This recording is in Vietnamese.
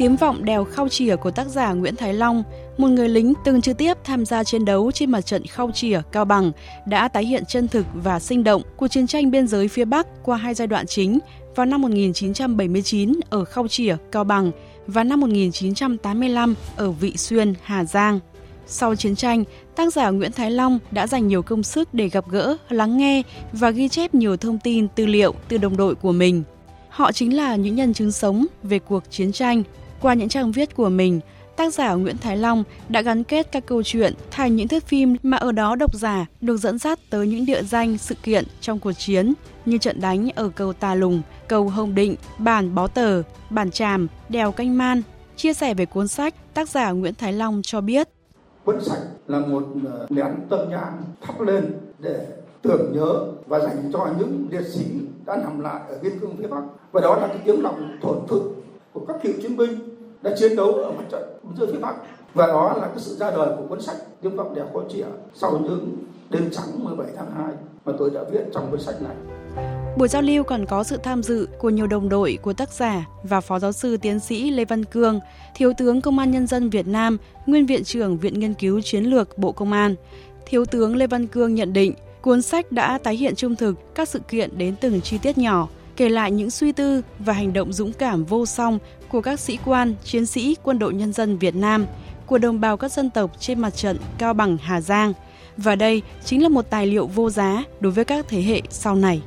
Tiếng vọng đèo khao chìa của tác giả Nguyễn Thái Long, một người lính từng trực tiếp tham gia chiến đấu trên mặt trận khao chìa Cao Bằng, đã tái hiện chân thực và sinh động cuộc chiến tranh biên giới phía Bắc qua hai giai đoạn chính vào năm 1979 ở khao chỉa Cao Bằng và năm 1985 ở Vị Xuyên, Hà Giang. Sau chiến tranh, tác giả Nguyễn Thái Long đã dành nhiều công sức để gặp gỡ, lắng nghe và ghi chép nhiều thông tin tư liệu từ đồng đội của mình. Họ chính là những nhân chứng sống về cuộc chiến tranh. Qua những trang viết của mình, tác giả Nguyễn Thái Long đã gắn kết các câu chuyện thành những thước phim mà ở đó độc giả được dẫn dắt tới những địa danh, sự kiện trong cuộc chiến như trận đánh ở cầu Tà Lùng, cầu Hồng Định, bản Bó Tờ, bản Tràm, đèo Canh Man. Chia sẻ về cuốn sách, tác giả Nguyễn Thái Long cho biết Cuốn sách là một ờ, nén tâm nhang thắp lên để tưởng nhớ và dành cho những liệt sĩ đã nằm lại ở biên cương phía Bắc. Và đó là cái tiếng lòng thổn thức cựu chiến binh đã chiến đấu ở mặt trận biên phía Bắc. Và đó là cái sự ra đời của cuốn sách Tiếng vọng đẹp khó chĩa sau những đêm trắng 17 tháng 2 mà tôi đã viết trong cuốn sách này. Buổi giao lưu còn có sự tham dự của nhiều đồng đội của tác giả và Phó giáo sư tiến sĩ Lê Văn Cương, Thiếu tướng Công an Nhân dân Việt Nam, Nguyên Viện trưởng Viện Nghiên cứu Chiến lược Bộ Công an. Thiếu tướng Lê Văn Cương nhận định, cuốn sách đã tái hiện trung thực các sự kiện đến từng chi tiết nhỏ, kể lại những suy tư và hành động dũng cảm vô song của các sĩ quan, chiến sĩ quân đội nhân dân Việt Nam, của đồng bào các dân tộc trên mặt trận Cao Bằng Hà Giang. Và đây chính là một tài liệu vô giá đối với các thế hệ sau này.